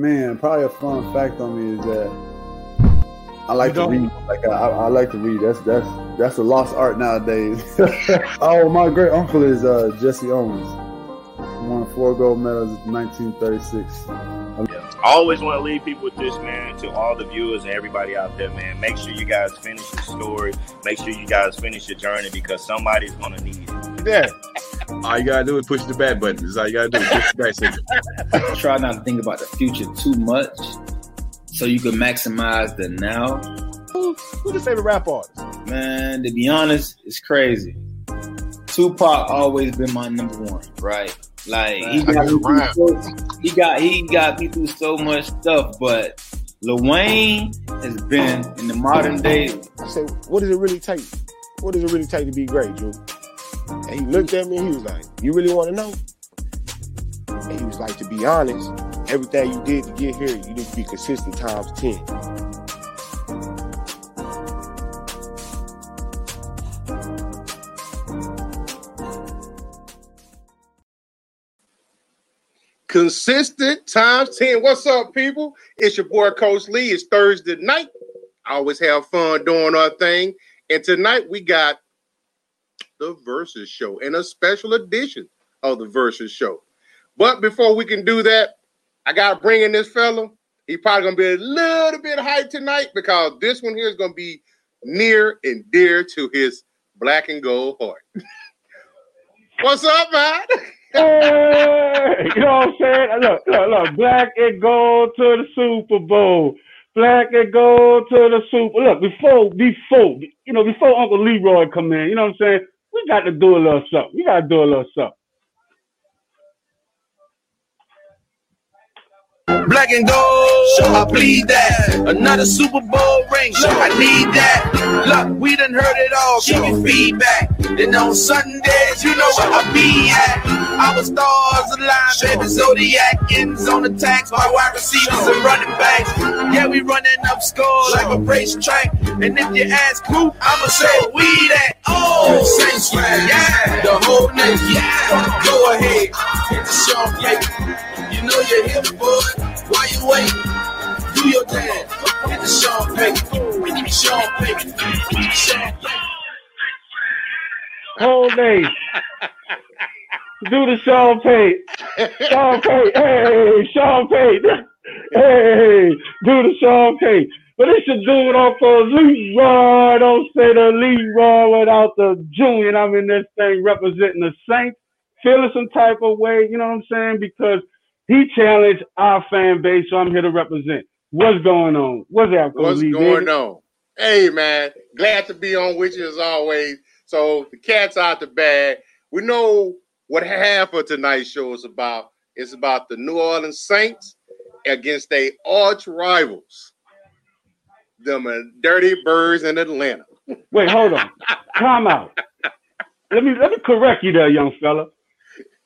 Man, probably a fun fact on me is that I like to read. Like I, I, like to read. That's that's that's a lost art nowadays. oh, my great uncle is uh, Jesse Owens. Won four gold medals in 1936. I always want to leave people with this, man, to all the viewers and everybody out there, man. Make sure you guys finish the story. Make sure you guys finish your journey because somebody's going to need it. Yeah. All you gotta do is push the back button. That's all you gotta do. Push the back Try not to think about the future too much, so you can maximize the now. Who, who's your favorite rap artist? Man, to be honest, it's crazy. Tupac always been my number one, right? Like he got, so, he got he got me through so much stuff, but Lil Wayne has been in the modern day. I said, what does it really take? What does it really take to be great, Drew? And he looked at me and he was like, You really want to know? And he was like, To be honest, everything you did to get here, you need to be consistent times 10. Consistent times 10. What's up, people? It's your boy, Coach Lee. It's Thursday night. I always have fun doing our thing. And tonight we got the Versus Show and a special edition of the Versus Show. But before we can do that, I got to bring in this fellow. He probably going to be a little bit hyped tonight because this one here is going to be near and dear to his black and gold heart. What's up, man? hey, you know what I'm saying? Look, look, look. Black and gold to the Super Bowl. Black and gold to the Super. Look, before, before, you know, before Uncle Leroy come in, you know what I'm saying? We got to do a little something. We got to do a little something. Black and gold, sure I bleed that. Another Super Bowl ring, sure I need that. Look, we done heard it all, give me feedback. Then on Sundays, you know where I be at. Our stars align, baby Zodiac ends on the tax. My wide receivers and running backs. Yeah, we running up scores like a racetrack. And if you ask who, I'ma say we that. Oh, Saints fan, yeah, the whole nation. Yeah, go ahead, hit the Sean Payton. You know you're here, boy. Why you waiting? Do your dance. Hit the Sean Payton. Sean Payton. Sean Payton. Whole name. Do the Sean Payton. Sean Payton. Hey, Sean Payton. Hey, do the Sean Payton. But it's a dude off of Leroy. Don't say the Leroy without the junior. I'm in this thing representing the Saints. Feeling some type of way, you know what I'm saying? Because he challenged our fan base, so I'm here to represent. What's going on? What's happening? What's going on? Hey man, glad to be on with you as always. So the cat's out the bag. We know what half of tonight's show is about. It's about the New Orleans Saints against their arch rivals, them dirty birds in Atlanta. Wait, hold on. Time out. Let me let me correct you there, young fella.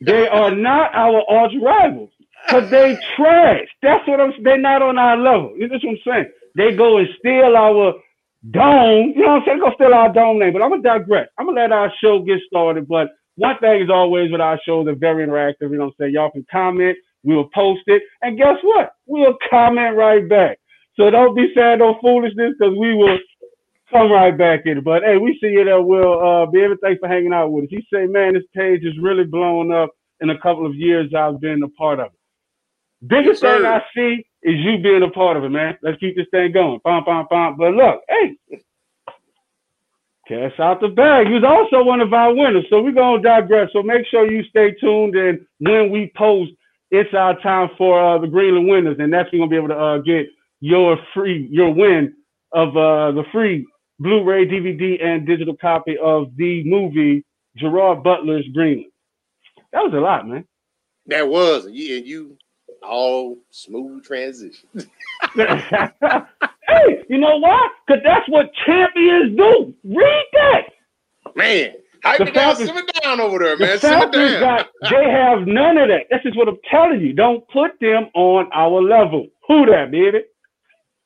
They are not our arch rivals. Cause they trash. That's what I'm they're not on our level. You know what I'm saying? They go and steal our dome. You know what I'm saying? They Go steal our dome name. But I'm gonna digress. I'm gonna let our show get started. But one thing is always with our shows, they're very interactive. You know what I'm saying? Y'all can comment, we'll post it, and guess what? We'll comment right back. So don't be saying no foolishness because we will come right back in it. But hey, we see you there, Will. Uh, be everything thanks for hanging out with us. He say, man, this page is really blown up in a couple of years I've been a part of it. Biggest yes, thing I see is you being a part of it, man. Let's keep this thing going. Bum, bum, bum. But look, hey, Cash out the bag. He was also one of our winners. So we're going to digress. So make sure you stay tuned. And when we post, it's our time for uh, the Greenland winners. And that's when you're going to be able to uh, get your free, your win of uh, the free Blu-ray, DVD, and digital copy of the movie Gerard Butler's Greenland. That was a lot, man. That was. And you all smooth transition. hey, you know why? Because that's what champions do. Read that. Man, hype the down, simmer down over there, man. The down. Got, they have none of that. This is what I'm telling you. Don't put them on our level. Who that, baby?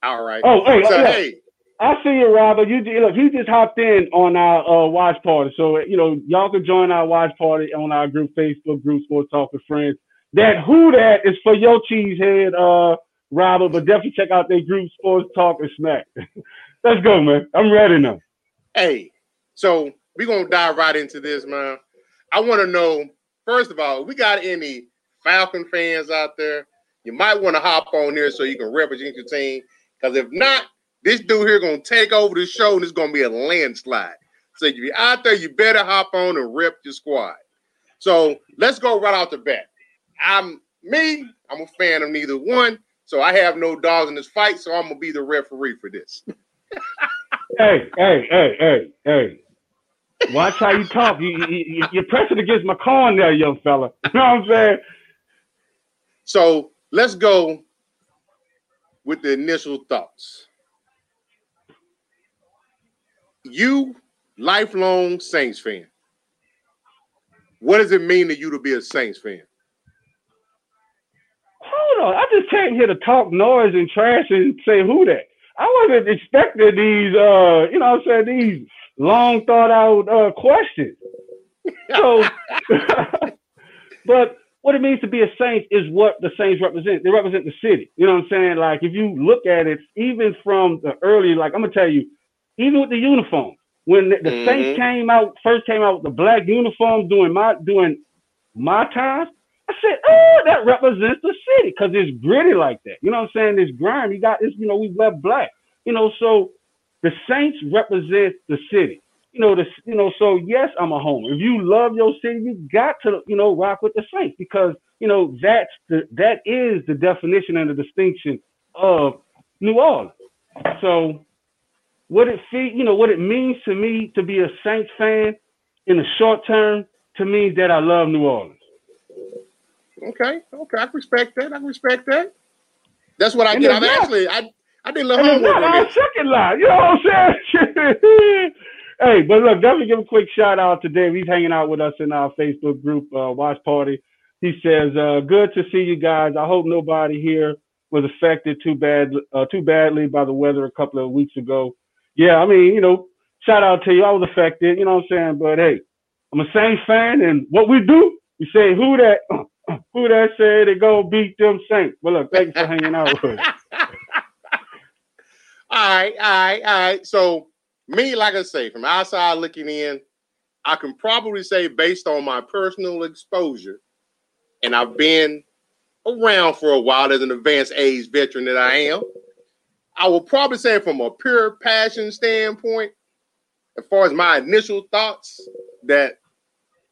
All right. Oh, hey, so, hey. I see you, Robert. You look, you just hopped in on our uh, watch party, so you know y'all can join our watch party on our group Facebook group, Sports Talk with Friends. That who that is for your cheesehead uh Robert, but definitely check out their group, Sports Talk and Smack. Let's go, man. I'm ready now. Hey, so we're gonna dive right into this, man. I want to know, first of all, we got any Falcon fans out there? You might want to hop on here so you can represent your team. Because if not, this dude here gonna take over the show and it's gonna be a landslide. So if you're out there, you better hop on and rep your squad. So let's go right out the bat. I'm me, I'm a fan of neither one. So I have no dogs in this fight, so I'm gonna be the referee for this. hey, hey, hey, hey, hey. Watch how you talk. You, you, you're pressing against my corn there, young fella. You know what I'm saying? So let's go with the initial thoughts. You, lifelong Saints fan, what does it mean to you to be a Saints fan? On, I just came here to talk noise and trash and say who that. I wasn't expecting these, uh, you know, what I'm saying these long thought out uh, questions. So, but what it means to be a Saint is what the Saints represent. They represent the city. You know what I'm saying? Like if you look at it, even from the early, like I'm gonna tell you, even with the uniform, when the, the mm-hmm. Saints came out, first came out with the black uniforms doing my doing my time, I said, oh, that represents the city because it's gritty like that. You know what I'm saying? It's grime. You got this, you know, we wear black. You know, so the Saints represent the city. You know, the you know, so yes, I'm a homer. If you love your city, you got to, you know, rock with the Saints because, you know, that's the that is the definition and the distinction of New Orleans. So what it feel, you know, what it means to me to be a Saints fan in the short term to me that I love New Orleans. Okay, okay, I respect that. I respect that. That's what I and did. I'm actually I I did love homework. Our second line, you know what I'm saying? hey, but look, definitely give a quick shout out to Dave. He's hanging out with us in our Facebook group, uh, Watch Party. He says, uh, "Good to see you guys. I hope nobody here was affected too bad, uh, too badly by the weather a couple of weeks ago. Yeah, I mean, you know, shout out to you. I was affected, you know what I'm saying? But hey, I'm a Saints fan, and what we do, we say who that who that said they go beat them Saints. Well, look, thanks for hanging out with us. all right, all right, all right. So me, like I say, from outside looking in, I can probably say based on my personal exposure, and I've been around for a while as an advanced age veteran that I am. I will probably say from a pure passion standpoint, as far as my initial thoughts, that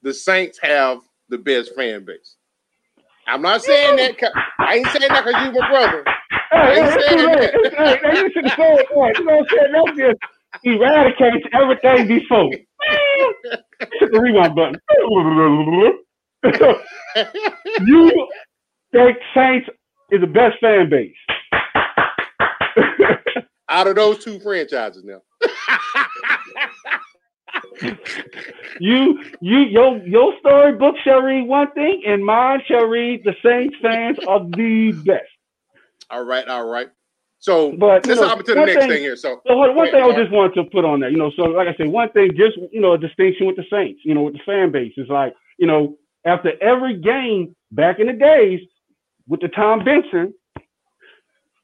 the Saints have the best fan base. I'm not saying that. I ain't saying that because you my brother. I ain't saying that. Hey, you should say it You know what I'm saying? That just eradicates everything before. Hit the rewind button. you think Saints is the best fan base? Out of those two franchises now you you your your storybook shall read one thing, and mine shall read the Saints fans are the best. All right, all right. So, but let's hop into the next thing, thing, here. So, so one thing I just wanted to put on that, you know, so like I said, one thing, just you know, a distinction with the Saints, you know, with the fan base is like, you know, after every game back in the days with the Tom Benson,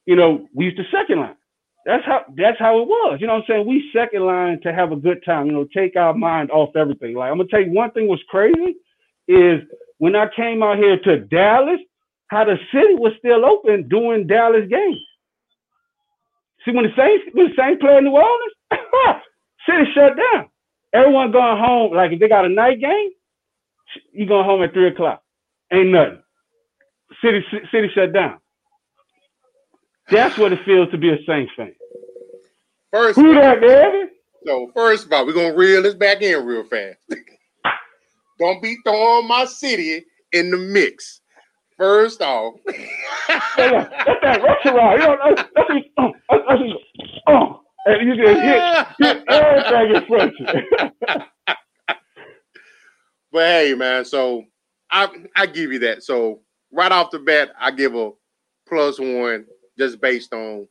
you know, we used to second line. That's how that's how it was. You know what I'm saying? We second line to have a good time, you know, take our mind off everything. Like I'm gonna tell you one thing was crazy is when I came out here to Dallas, how the city was still open doing Dallas games. See when the Saints when the Saints play in New Orleans, city shut down. Everyone going home, like if they got a night game, you going home at three o'clock. Ain't nothing. City city shut down. That's what it feels to be a Saints fan. First, who that, baby? So first of all, we're gonna reel this back in real fast. Don't be throwing my city in the mix. First off, yeah, that's that restaurant. You know, that's, that's, oh, that's, that's, oh, and you just hit, hit everything in front of you. But hey, man, so I I give you that. So right off the bat, I give a plus one just based on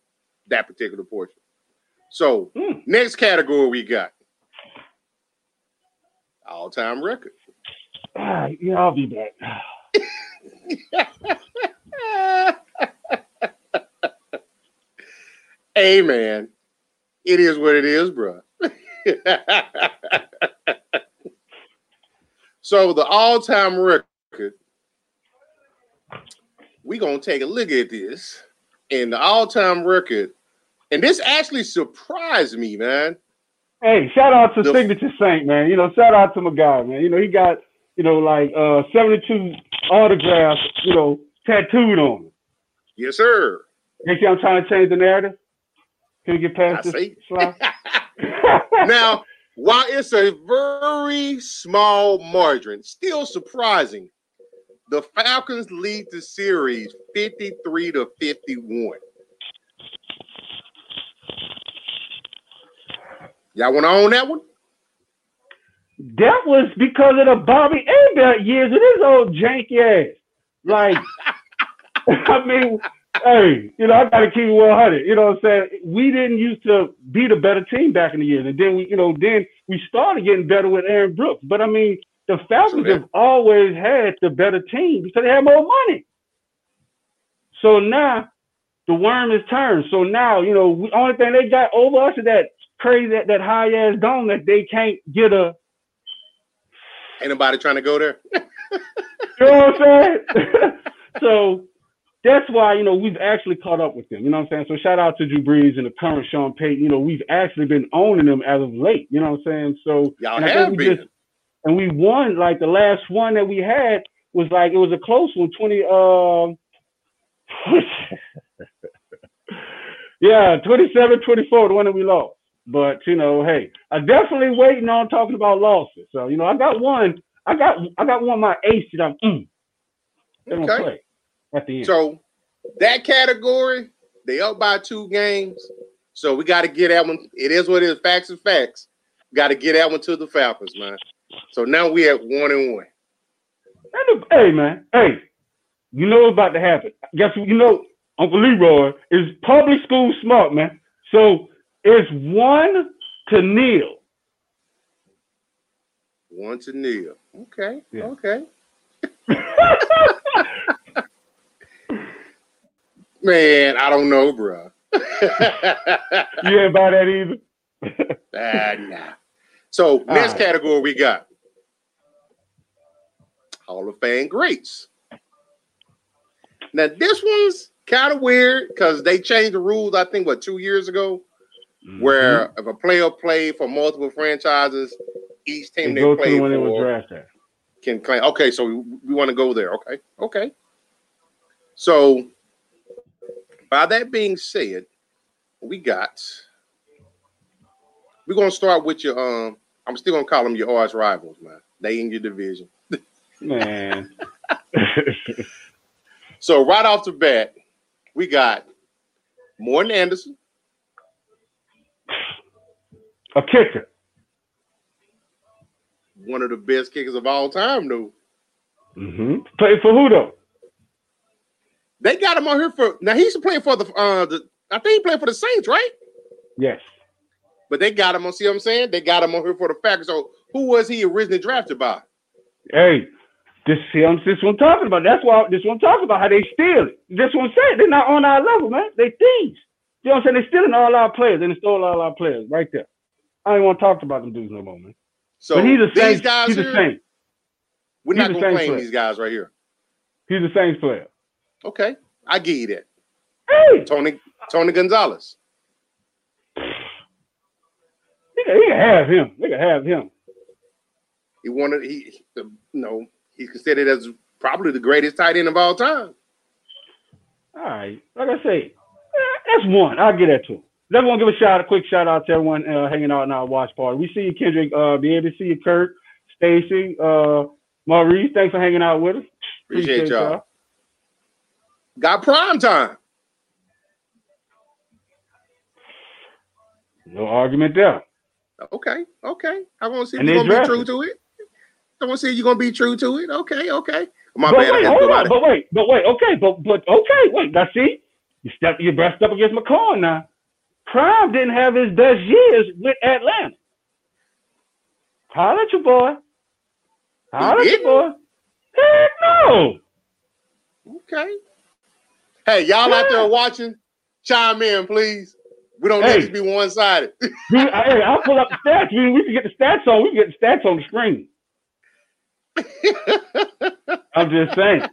that particular portion. So, mm. next category we got all time record. Ah, yeah, I'll be back. Hey man, it is what it is, bro. so the all-time record, we gonna take a look at this, and the all-time record, and this actually surprised me, man. Hey, shout out to The- Signature Saint, man. You know, shout out to my guy, man. You know, he got, you know, like uh 72 autographs, you know, tattooed on him. Yes, sir. You see I'm trying to change the narrative? Can we get I past this slide? now, while it's a very small margin, still surprising, the Falcons lead the series 53 to 51. Y'all want to own that one? That was because of the Bobby Abel years of his old janky ass. Like, I mean, hey, you know, I gotta keep it 100. You know what I'm saying? We didn't used to be the better team back in the years, and then we, you know, then we started getting better with Aaron Brooks. But I mean, the Falcons have always had the better team because they have more money. So now the worm is turned. So now, you know, we, only thing they got over us is that crazy that, that high ass dome that they can't get a Anybody trying to go there? You know what I'm saying? so that's why, you know, we've actually caught up with them. You know what I'm saying? So shout out to Drew Brees and the current Sean Payton. You know, we've actually been owning them as of late. You know what I'm saying? So Y'all and I think have been. just- and we won like the last one that we had was like it was a close one, 20 um yeah, 27 24, the one that we lost. But you know, hey, I'm definitely waiting on talking about losses. So, you know, I got one, I got I got one of my ace that I'm mm, Okay. play at the end. So that category, they up by two games. So we got to get that one. It is what it is. Facts and facts. Got to get that one to the Falcons, man. So now we at one and one. Hey man, hey, you know what's about to happen. Guess what? You know, Uncle Leroy is public school smart, man. So it's one to nil. One to nil. Okay. Yeah. Okay. Man, I don't know, bro. You ain't buy that either. Ah, nah. So next right. category we got Hall of Fame greats. Now this one's kind of weird because they changed the rules. I think what two years ago, where Mm-hmm. if a player played for multiple franchises, each team they, to played when it was for drafted. can claim. Okay, so we, we want to go there. Okay, okay. So, by that being said, we got. We're gonna start with your. Um, I'm still gonna call them your arch rivals, man. They in your division. Man. So right off the bat, we got Morten Andersen, a kicker. one of the best kickers of all time, though. Mm-hmm. Play for who though? They got him on here for now. He's playing for the. Uh, the I think he played for the Saints, right? Yes. But they got him on. See what I'm saying? They got him on here for the Falcons. So who was he originally drafted by? Hey, this see, I'm this one talking about. That's why this one talking about how they steal it. This one said they're not on our level, man. They thieves. You know what I'm saying? They're stealing all our players. and They stole all our players right there. I ain't want to talk about them dudes no more, man. So but he's the same, these guys He's the same. we're he's not gonna player. these guys right here. He's the same player. Okay, I give you that. Hey, Tony Tony Gonzalez. they can, they can have him. They can have him. He wanted he you know he's considered as probably the greatest tight end of all time. All right. Like I say, that's one. I'll get that to him. Just want to give a shout, a quick shout out to everyone uh, hanging out in our watch party. We see you, Kendrick. Uh, be able to see you, Kurt, Stacy, uh, Maurice. Thanks for hanging out with us. Appreciate y'all. Got prime time. No argument there. Okay, okay. I want to see if you're gonna be true to it. I want to see if you're gonna be true to it. Okay, okay. My but bad. Wait, hold on. But wait, but wait. Okay, but but okay. Wait. Now see, you step you brushed up against McCoy now. Prime didn't have his best years with Atlanta. Holla at your boy. Holla at your boy. Heck no. Okay. Hey, y'all out there watching? Chime in, please. We don't Hey. need to be one sided. Hey, I'll pull up the stats. We, we can get the stats on. We can get the stats on the screen. I'm just saying.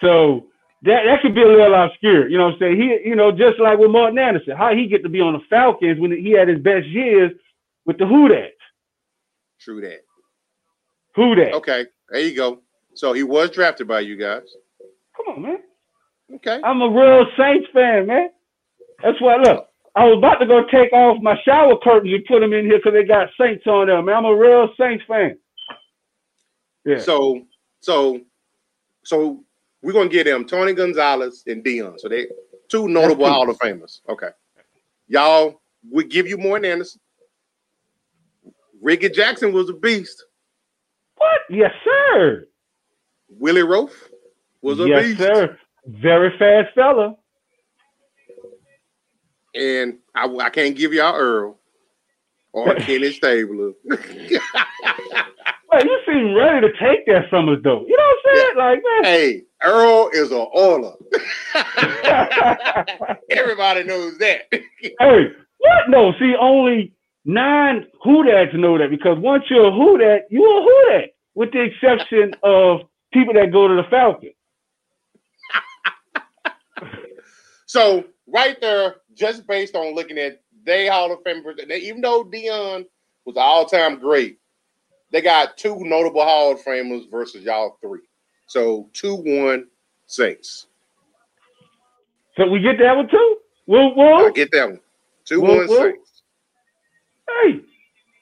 So that that could be a little obscure. You know what I'm saying? He, you know, just like with Martin Anderson, how he get to be on the Falcons when he had his best years with the Who Dat. True that. Who Dat? Okay, there you go. So he was drafted by you guys. Come on, man. Okay. I'm a real Saints fan, man. That's why. Look, I was about to go take off my shower curtains and put them in here because they got Saints on them, man. I'm a real Saints fan. Yeah. So so so we're gonna get them Tony Gonzalez and Deion. So they two notable. Hall of Famers. Okay. Y'all we give you more than Anderson. Rickey Jackson was a beast. what? Yes, sir. Willie Roaf was a yes, beast. sir. Very fast fella. And I, I can't give y'all Earl or Kenny Stabler. Wait, you seem ready to take that from us, though. You know what I'm saying? Like, man. hey, Earl is an Oiler. Everybody knows that. hey, what? No, see, only nine Who Dats know that because once you're a Who you're a Who with the exception of people that go to the Falcons. So right there, just based on looking at they Hall of Famers, even though Deion was an all-time great, they got two notable Hall of Famers versus y'all three. So two one Saints. So we get that one too? Woo, I get that one. Two Well, one. Saints. Hey,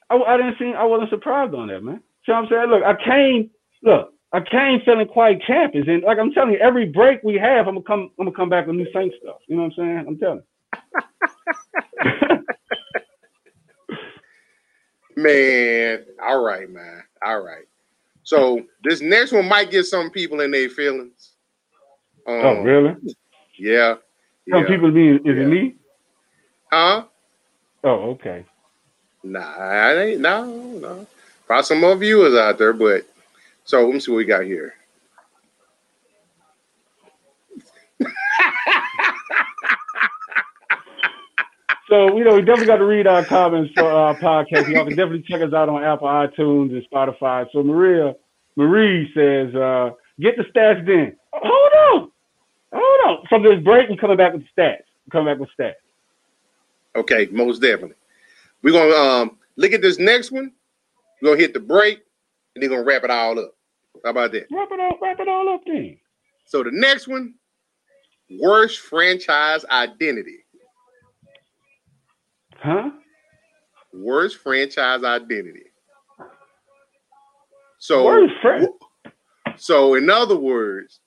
I, I didn't see, I wasn't surprised on that, man. See what I'm saying? Look, I came, look, I came feeling quite champions. And like I'm telling you, every break we have, I'm gonna come, I'm gonna come back with new Saint stuff. You know what I'm saying? I'm telling you. Man, all right, man. All right. So this next one might get some people in their feelings. Um, oh, really? Yeah. Some yeah. people be, is Yeah. it me? Huh? Oh, okay. Nah, I ain't no, no. Probably some more viewers out there, but so let me see what we got here. So, you know, we definitely got to read our comments for our podcast. Y'all can definitely check us out on Apple, iTunes, and Spotify. So, Maria, Marie says, uh, get the stats then. Hold on. Hold on. From this break, we're coming back with the stats. We're coming back with stats. Okay, most definitely. We're gonna um look at this next one. We're gonna hit the break and then we're gonna wrap it all up. How about that? Wrap it all, wrap it all up then. So the next one, worst franchise identity. Huh? Worst franchise identity. So Worst fran- so in other words,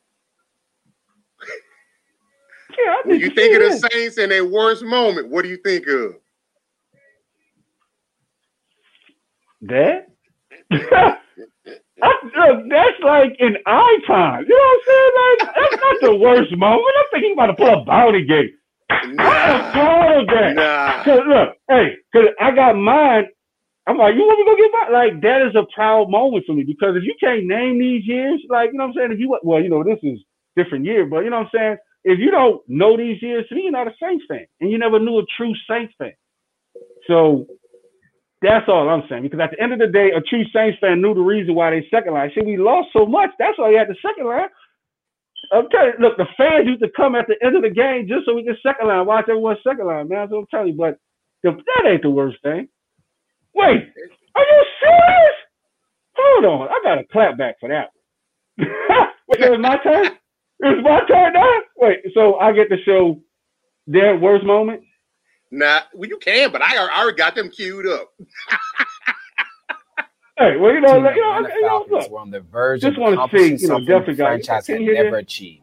Yeah, when you think of the. Saints in their worst moment, what do you think of? That? I, look, that's like an icon. You know what I'm saying? Like, that's not the worst moment. I'm thinking about to pull a bounty gate. I'm Nah, proud of that. nah. Cause look, hey, cause I got mine. I'm like, you want me to go get mine? Like that is a proud moment for me because if you can't name these years, like you know what I'm saying, if you well, you know, this is different year, but you know what I'm saying. If you don't know these years, to me, you're not a Saints fan, and you never knew a true Saints fan. So that's all I'm saying. Because at the end of the day, a true Saints fan knew the reason why they second line. See, we lost so much. That's why we had the second line. I'm telling you, look, the fans used to come at the end of the game just so we could second line, watch everyone second line, man. So I'm telling you. But the, that ain't the worst thing. Wait, are you serious? Hold on, I got a clap back for that. Wait, it was my turn. It was my turn now. Wait, so I get to show their worst moment. Nah, well, you can, but I I already got them queued up. Hey, well, you know, like, you know, Atlanta okay, you know, look. were on the verge Just of wanna see, you know, something definitely the franchise had never that? achieved.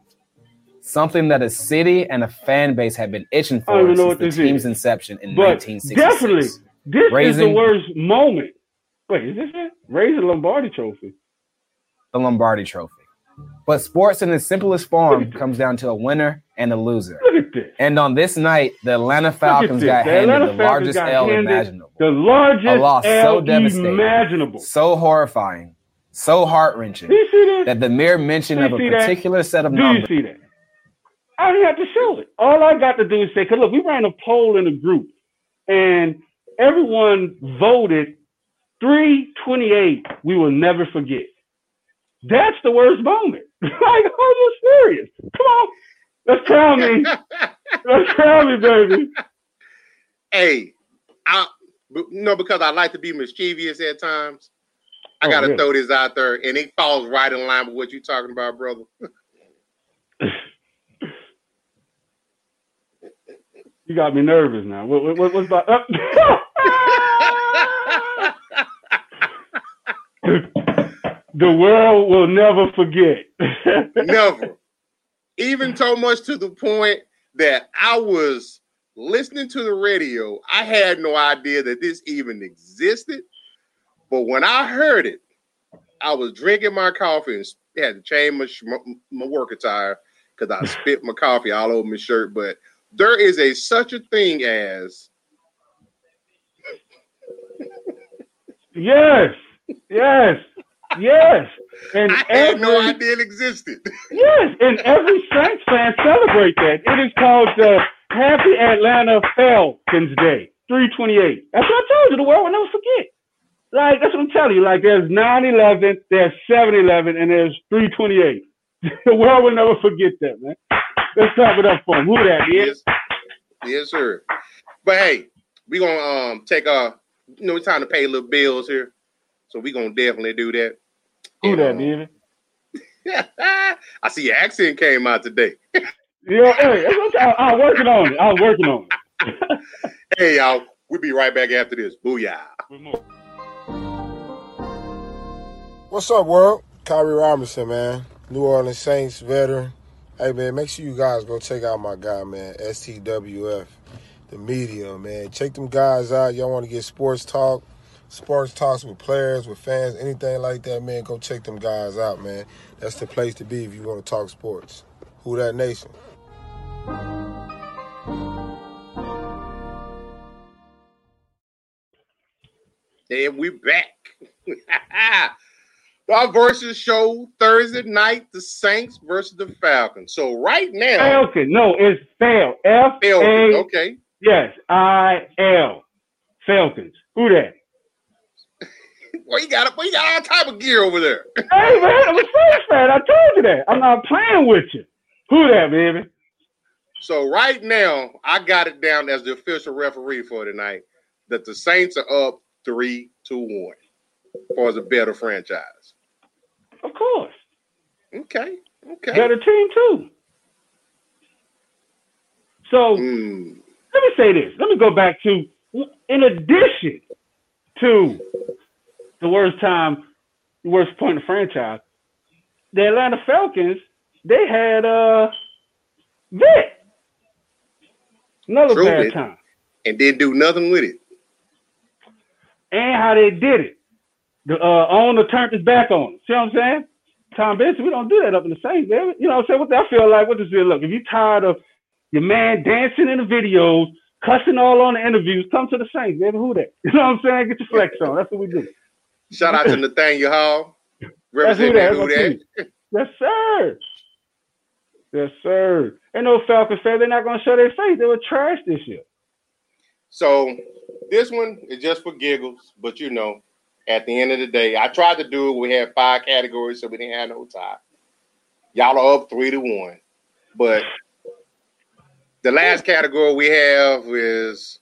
Something that a city and a fan base had been itching for know since the this team's is. inception in But 1966. definitely, this is the worst moment. Wait, is this it? Raise the Lombardi Trophy. the Lombardi Trophy. But sports in its simplest form comes down to a winner and a loser. Look at this. And on this night, the Atlanta Falcons got The handed Atlanta the Falcons largest L imaginable. The largest A loss so L devastating. imaginable. So horrifying, so heart wrenching you that the mere mention of a see that? particular set of Do you numbers see that? I didn't have to show it. All I got to do is say, "Cause look, we ran a poll in a group, and everyone voted 328. We will never forget. That's the worst moment. like, are you serious? Come on, let's crown me. let's crown me, baby. Hey, I you know because I like to be mischievous at times. I Oh, gotta really? throw this out there, and it falls right in line with what you're talking about, brother. You got me nervous now. What, what, what- what's about? Uh, the world will never forget. Never. Even so much to the point that I was listening to the radio. I had no idea that this even existed. But when I heard it, I was drinking my coffee and had to change my, sh- my, my work attire because I spit my coffee all over my shirt. But there is a such a thing as yes, yes, yes. And I had every, no idea it existed. Yes, and every Saints fan celebrate that. It is called the Happy Atlanta Falcons Day, 328. That's what I told you. The world will never forget. Like, that's what I'm telling you. Like, there's 9 11, there's 7 11, and there's 328. the world will never forget that, man. Let's clap it up for him. Who that is? Yes, yes, sir. But hey, we're gonna um take uh you know it's time to pay a little bills here, so we're gonna definitely do that. Who that, And, David? I see your accent came out today. Yeah, hey, I'm, I'm working on it. I'm working on it. Hey y'all, we'll be right back after this. Booyah! What's up, world? Kyrie Robinson, man. New Orleans Saints veteran. Hey, man, make sure you guys go check out my guy, man, STWF, the media, man. Check them guys out. Y'all want to get sports talk, sports talks with players, with fans, anything like that, man, go check them guys out, man. That's the place to be if you want to talk sports. Who that nation? And we back. Our versus show Thursday night, the Saints versus the Falcons. So right now, Falcon. No, it's Fail. F Falcons, okay. Yes, I L. Falcons. Who that? Well, you got well, you got all type of gear over there. Hey man, I'm a Saints fan. I told you that. I'm not playing with you. Who that, baby? So right now, I got it down as the official referee for tonight that the Saints are up three to one for the better franchise. Of course. Okay. Okay. Better team too. So Mm. let me say this. Let me go back to in addition to the worst time, the worst point of franchise, the Atlanta Falcons, they had uh Vick. Another True, bad Vick. time. And didn't do nothing with it. and how they did it. The uh, owner turned his back on him. See what I'm saying? Tom Benson, we don't do that up in the Saints, baby. You know what I'm saying? What I feel like, what does it look? If you're tired of your man dancing in the videos, cussing all on the interviews, come to the Saints, baby. Who that? You know what I'm saying? Get your flex on. That's what we do. Shout out to Nathaniel Hall. That's who Representing that. who that. Yes, sir. Yes, sir. And no Falcons fan. They're not going to show their face. They were trash this year. So this one is just for giggles, but you know, at the end of the day, I tried to do it. We had five categories, so we didn't have no tie. Y'all are up three to one. But the last category we have is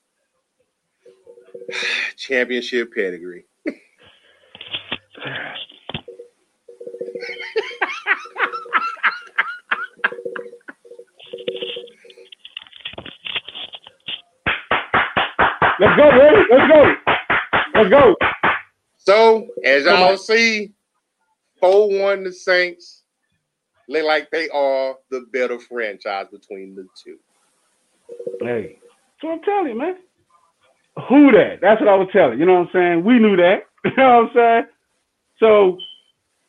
championship pedigree. Let's go, baby. Let's go. Let's go. So as y'all see, 4-1 the Saints look like they are the better franchise between the two. Hey, so I'm telling you, man. Who that? That's what I was telling you. You know what I'm saying? We knew that. You know what I'm saying? So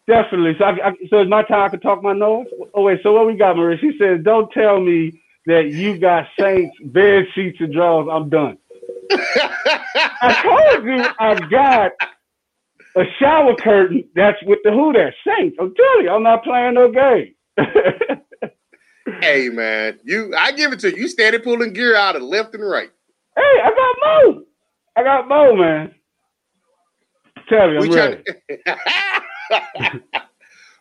definitely. So, I, I, so it's my time. I can talk my nose. Oh wait. So what we got, Maria? She says, "Don't tell me that you got Saints bed sheets and drawers. I'm done." I told you I got a shower curtain. That's with the who that Saints. I'm telling you, I'm not playing no game. Hey man, you I give it to you. You steady pulling gear out of left and right. Hey, I got Mo. I got Mo, man. Tell me, I'm ready. trying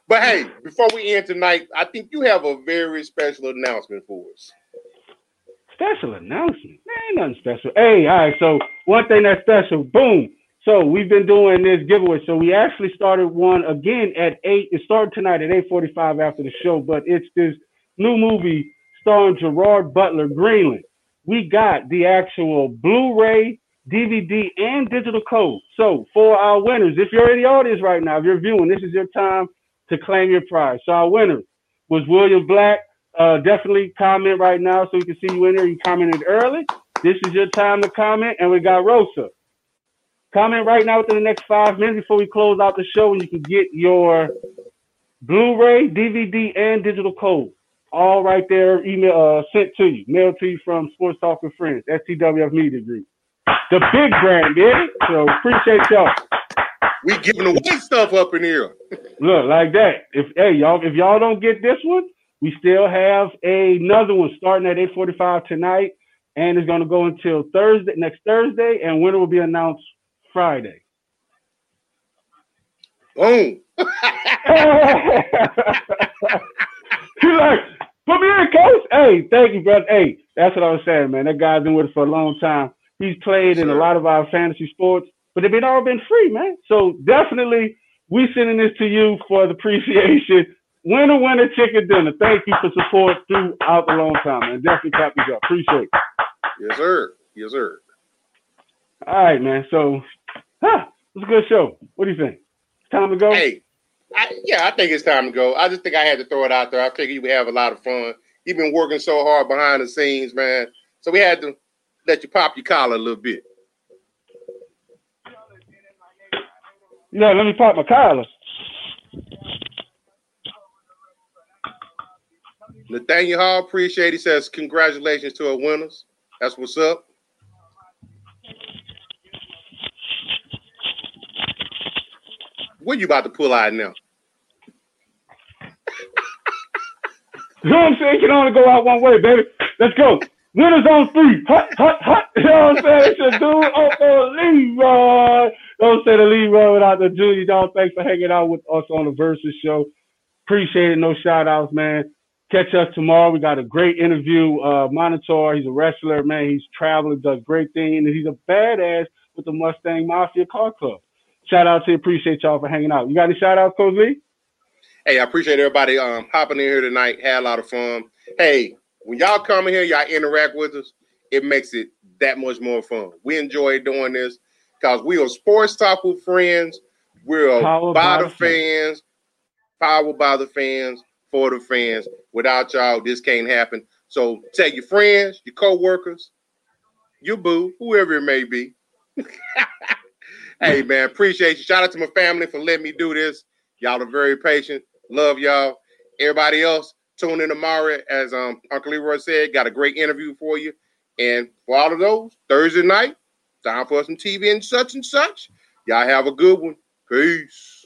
but hey, before we end tonight, I think you have a very special announcement for us. Special announcement. Man, ain't nothing special. Hey, all right. So one thing that's special, boom. So we've been doing this giveaway. So we actually started one again at eight. It started tonight at eight forty-five after the show, but it's this new movie starring Gerard Butler, Greenland. We got the actual Blu-ray, DVD, and digital code. So for our winners, if you're in the audience right now, if you're viewing, this is your time to claim your prize. So our winner was William Black. Uh, definitely comment right now so we can see you in there. You commented early. This is your time to comment. And we got Rosa. Comment right now within the next five minutes before we close out the show, and you can get your Blu-ray, DVD, and digital code. All right there, email uh, sent to you, mailed to you from Sports Talk with Friends, STWF Media Group. The big brand, baby. So appreciate y'all. We giving away stuff up in here. Look, like that. If hey y'all, if y'all don't get this one, we still have another one starting at 8:45 tonight, and it's gonna go until Thursday, next Thursday, and winner will be announced Friday. Boom. He's like, put me in, coach. Hey, thank you, brother. Hey, that's what I was saying, man. That guy's been with us for a long time. He's played in a lot of our fantasy sports, but they've been all been free, man. So definitely, we sending this to you for the appreciation. Winner, winner, chicken dinner. Thank you for support throughout the long time, man. Definitely cap you up. Appreciate it. Yes, sir. Yes, sir. All right, man. So, huh, it was a good show. What do you think? It's time to go. Hey, I, yeah, I think it's time to go. I just think I had to throw it out there. I figured you would have a lot of fun. You've been working so hard behind the scenes, man. So we had to let you pop your collar a little bit. Yeah, let me pop my collar. Nathaniel Hall, appreciate. It. He says congratulations to our winners. That's what's up. What you about to pull out now? You know what I'm saying? You can only go out one way, baby. Let's go. Winners on three. Hut, hut, hut. You know what I'm saying? It's your dude, Uncle Leroy. Don't say the Leroy without the Junior. Dog, thanks for hanging out with us on the Versus Show. Appreciate it. No shout outs, man. Catch us tomorrow. We got a great interview. Uh, Monitor, he's a wrestler, man. He's traveling, does great things, and he's a badass with the Mustang Mafia Car Club. Shout out to you. Appreciate y'all for hanging out. You got any shout outs, Coach Lee? Hey, I appreciate everybody um hopping in here tonight. Had a lot of fun. Hey, when y'all come in here, y'all interact with us. It makes it that much more fun. We enjoy doing this because we are sports talk with friends. We're by the fans, powered by the fans, for the fans. Without y'all, this can't happen. So tell your friends, your co-workers, your boo, whoever it may be. hey man, appreciate you. Shout out to my family for letting me do this. Y'all are very patient. Love y'all. Everybody else, tune in tomorrow. As um Uncle Leroy said, got a great interview for you. And for all of those, Thursday night, time for some TV and such and such. Y'all have a good one. Peace.